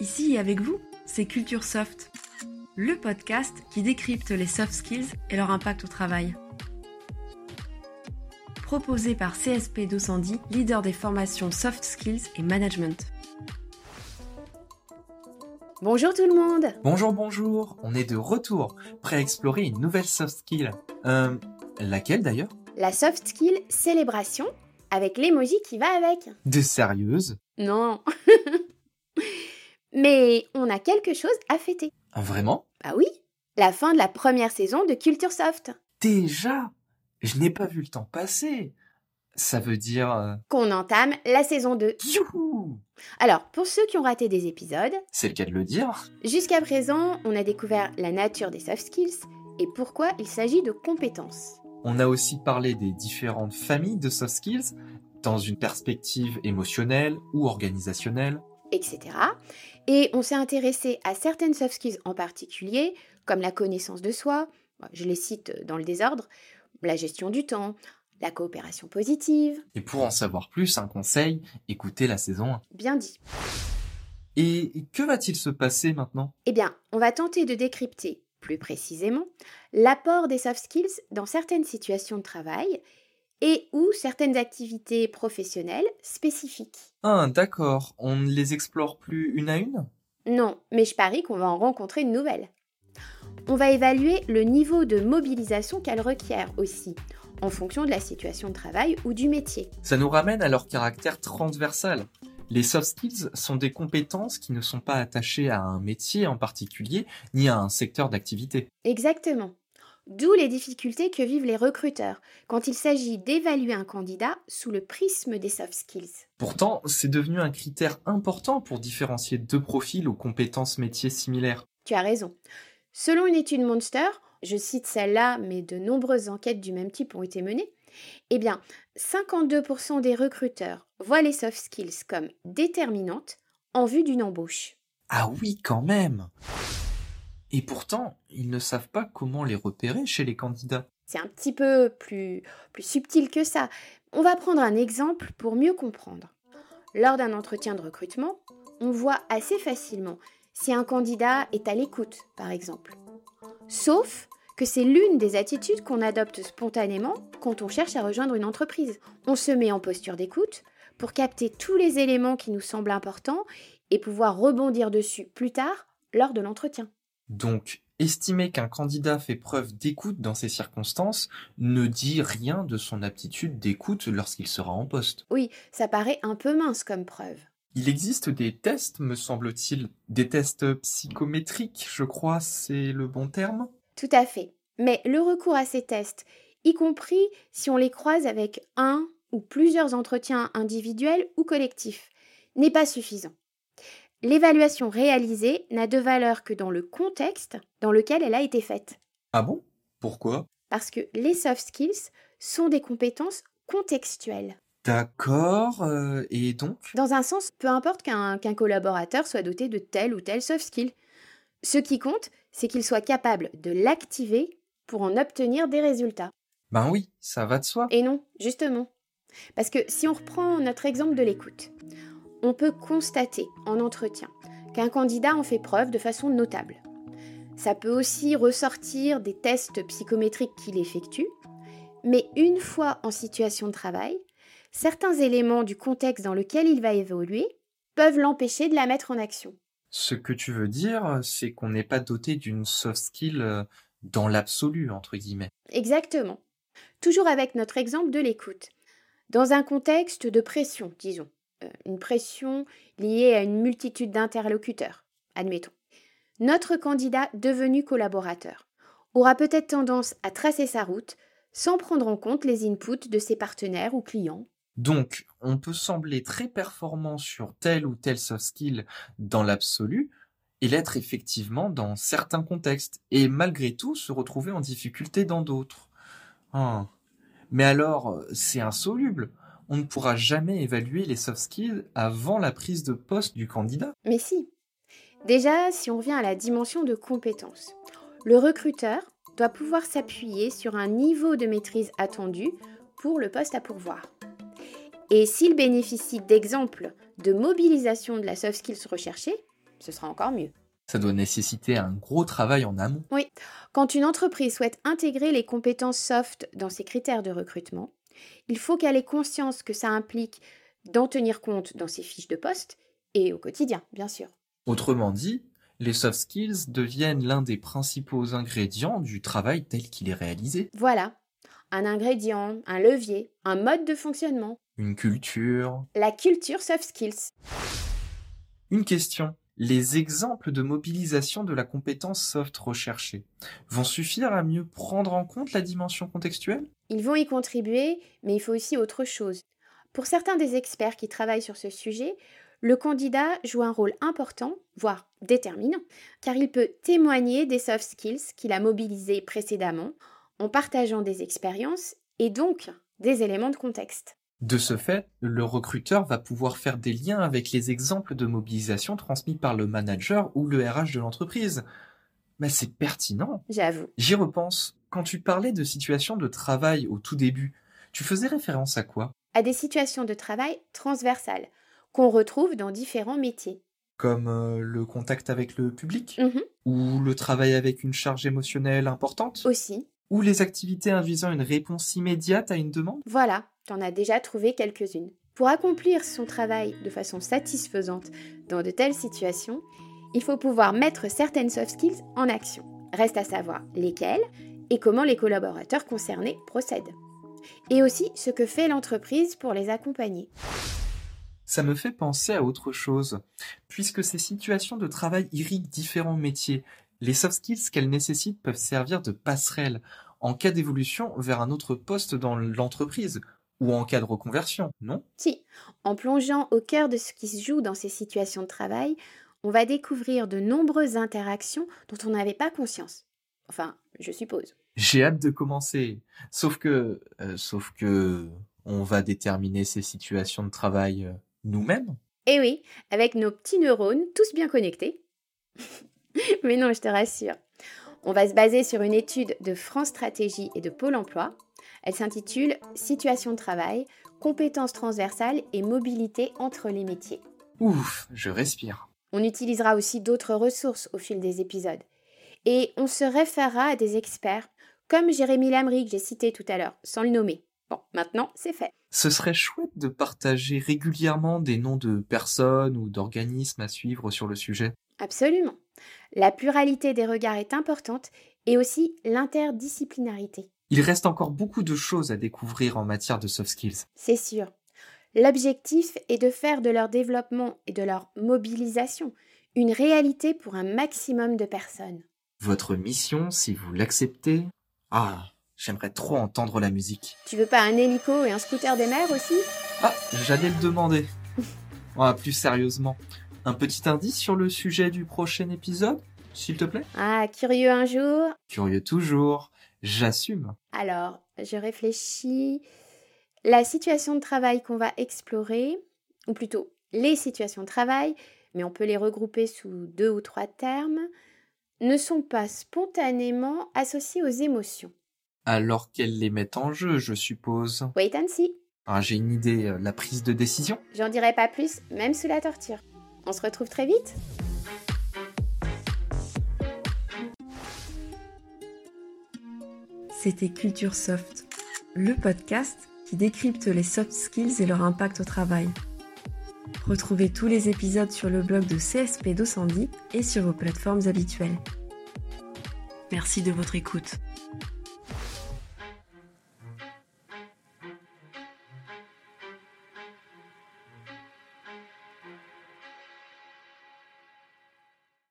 Ici avec vous, c'est Culture Soft, le podcast qui décrypte les soft skills et leur impact au travail. Proposé par CSP 210, leader des formations soft skills et management. Bonjour tout le monde Bonjour, bonjour On est de retour, prêt à explorer une nouvelle soft skill. Euh, laquelle d'ailleurs? La soft skill célébration avec l'emoji qui va avec. De sérieuse? Non Mais on a quelque chose à fêter. Ah, Vraiment? Bah oui, la fin de la première saison de Culture Soft. Déjà? Je n'ai pas vu le temps passer. Ça veut dire... euh, Qu'on entame la saison 2. Youhou Alors, pour ceux qui ont raté des épisodes, C'est le cas de le dire. jusqu'à présent, on a découvert la nature des soft skills et pourquoi il s'agit de compétences. On a aussi parlé des différentes familles de soft skills dans une perspective émotionnelle ou organisationnelle. Etc. Et on s'est intéressé à certaines soft skills en particulier, comme la connaissance de soi, je les cite dans le désordre, la gestion du temps, la coopération positive, Et pour en savoir plus, un conseil, écoutez la saison 1. bien dit. Et que va-t-il se passer maintenant? Eh bien, on va tenter de décrypter plus précisément l'apport des soft skills dans certaines situations de travail et ou certaines activités professionnelles spécifiques. Ah, d'accord. On ne les explore plus une à une? Non, mais je parie qu'on va en rencontrer une nouvelle. On va évaluer le niveau de mobilisation qu'elle requiert aussi, en fonction de la situation de travail ou du métier. Ça nous ramène à leur caractère transversal. Les soft skills sont des compétences qui ne sont pas attachées à un métier en particulier, ni à un secteur d'activité. Exactement. D'où les difficultés que vivent les recruteurs quand il s'agit d'évaluer un candidat sous le prisme des soft skills. Pourtant, c'est devenu un critère important pour différencier deux profils aux compétences métiers similaires. Tu as raison. Selon une étude Monster, je cite celle-là, mais de nombreuses enquêtes du même type ont été menées, eh bien, 52% des recruteurs voient les soft skills comme déterminantes en vue d'une embauche. Ah oui, quand même Et pourtant, ils ne savent pas comment les repérer chez les candidats. C'est un petit peu plus, subtil que ça. On va prendre un exemple pour mieux comprendre. Lors d'un entretien de recrutement, on voit assez facilement si un candidat est à l'écoute, par exemple. Sauf que c'est l'une des attitudes qu'on adopte spontanément quand on cherche à rejoindre une entreprise. On se met en posture d'écoute pour capter tous les éléments qui nous semblent importants et pouvoir rebondir dessus plus tard lors de l'entretien. Donc, estimer qu'un candidat fait preuve d'écoute dans ces circonstances ne dit rien de son aptitude d'écoute lorsqu'il sera en poste. Oui, ça paraît un peu mince comme preuve. Il existe des tests, me semble-t-il, des tests psychométriques, je crois, c'est le bon terme? Tout à fait. Mais le recours à ces tests, y compris si on les croise avec un ou plusieurs entretiens individuels ou collectifs, n'est pas suffisant. L'évaluation réalisée n'a de valeur que dans le contexte dans lequel elle a été faite. Ah bon? Pourquoi? Parce que les soft skills sont des compétences contextuelles. D'accord, euh, et donc? Dans un sens, peu importe qu'un qu'un collaborateur soit doté de tel ou tel soft skill. Ce qui compte, c'est qu'il soit capable de l'activer pour en obtenir des résultats. Ben oui, ça va de soi. Et non, justement. Parce que si on reprend notre exemple de l'écoute, on peut constater en entretien qu'un candidat en fait preuve de façon notable. Ça peut aussi ressortir des tests psychométriques qu'il effectue, mais une fois en situation de travail, certains éléments du contexte dans lequel il va évoluer peuvent l'empêcher de la mettre en action. Ce que tu veux dire, c'est qu'on n'est pas doté d'une soft skill euh, dans l'absolu, entre guillemets. Exactement. Toujours avec notre exemple de l'écoute. Dans un contexte de pression, disons, une pression liée à une multitude d'interlocuteurs, admettons. Notre candidat devenu collaborateur aura peut-être tendance à tracer sa route sans prendre en compte les inputs de ses partenaires ou clients. Donc, on peut sembler très performant sur tel ou tel soft skill dans l'absolu, et l'être effectivement dans certains contextes, et malgré tout se retrouver en difficulté dans d'autres. Ah. Mais alors, c'est insoluble. On ne pourra jamais évaluer les soft skills avant la prise de poste du candidat. Mais si. Déjà, si on revient à la dimension de compétence, le recruteur doit pouvoir s'appuyer sur un niveau de maîtrise attendu pour le poste à pourvoir. Et s'il bénéficie d'exemples de mobilisation de la soft skills recherchée, ce sera encore mieux. Ça doit nécessiter un gros travail en amont. Oui, quand une entreprise souhaite intégrer les compétences soft dans ses critères de recrutement, il faut qu'elle ait conscience que ça implique d'en tenir compte dans ses fiches de poste et au quotidien, bien sûr. Autrement dit, les soft skills deviennent l'un des principaux ingrédients du travail tel qu'il est réalisé. Voilà, un ingrédient, un levier, un mode de fonctionnement. Une culture. La culture soft skills. Une question. Les exemples de mobilisation de la compétence soft recherchée vont suffire à mieux prendre en compte la dimension contextuelle? Ils vont y contribuer, mais il faut aussi autre chose. Pour certains des experts qui travaillent sur ce sujet, le candidat joue un rôle important, voire déterminant, car il peut témoigner des soft skills qu'il a mobilisés précédemment en partageant des expériences et donc des éléments de contexte. De ce fait, le recruteur va pouvoir faire des liens avec les exemples de mobilisation transmis par le manager ou le RH de l'entreprise. Mais c'est pertinent. J'avoue. J'y repense. Quand tu parlais de situations de travail au tout début, tu faisais référence à quoi? À des situations de travail transversales qu'on retrouve dans différents métiers. Comme euh, le contact avec le public? Mhm. Ou le travail avec une charge émotionnelle importante? Aussi. Ou les activités invisant une réponse immédiate à une demande? Voilà, t'en as déjà trouvé quelques-unes. Pour accomplir son travail de façon satisfaisante dans de telles situations, il faut pouvoir mettre certaines soft skills en action. Reste à savoir lesquelles et comment les collaborateurs concernés procèdent. Et aussi ce que fait l'entreprise pour les accompagner. Ça me fait penser à autre chose. Puisque ces situations de travail irriguent différents métiers, les soft skills qu'elles nécessitent peuvent servir de passerelle en cas d'évolution vers un autre poste dans l'entreprise ou en cas de reconversion, non? Si, en plongeant au cœur de ce qui se joue dans ces situations de travail, on va découvrir de nombreuses interactions dont on n'avait pas conscience. Enfin, je suppose. J'ai hâte de commencer. Sauf que, euh, sauf que, on va déterminer ces situations de travail euh, nous-mêmes. Eh oui, avec nos petits neurones, tous bien connectés. Mais non, je te rassure. On va se baser sur une étude de France Stratégie et de Pôle Emploi. Elle s'intitule Situation de travail, compétences transversales et mobilité entre les métiers. Ouf, je respire. On utilisera aussi d'autres ressources au fil des épisodes. Et on se référera à des experts, comme Jérémy Lamry que j'ai cité tout à l'heure, sans le nommer. Bon, maintenant, c'est fait. Ce serait chouette de partager régulièrement des noms de personnes ou d'organismes à suivre sur le sujet. Absolument. La pluralité des regards est importante et aussi l'interdisciplinarité. Il reste encore beaucoup de choses à découvrir en matière de soft skills. C'est sûr. L'objectif est de faire de leur développement et de leur mobilisation une réalité pour un maximum de personnes. Votre mission, si vous l'acceptez... Ah, j'aimerais trop entendre la musique. Tu veux pas un hélico et un scooter des mers aussi? Ah, j'allais le demander. Ah, plus sérieusement, un petit indice sur le sujet du prochain épisode, s'il te plaît? Ah, curieux un jour Curieux toujours, j'assume. Alors, je réfléchis. La situation de travail qu'on va explorer, ou plutôt les situations de travail, mais on peut les regrouper sous deux ou trois termes, ne sont pas spontanément associées aux émotions. Alors qu'elle les met en jeu, je suppose. Wait and see. Ah, j'ai une idée, euh, la prise de décision? J'en dirai pas plus, même sous la torture. On se retrouve très vite C'était Culture Soft, le podcast qui décrypte les soft skills et leur impact au travail. Retrouvez tous les épisodes sur le blog de CSP 210 et sur vos plateformes habituelles. Merci de votre écoute.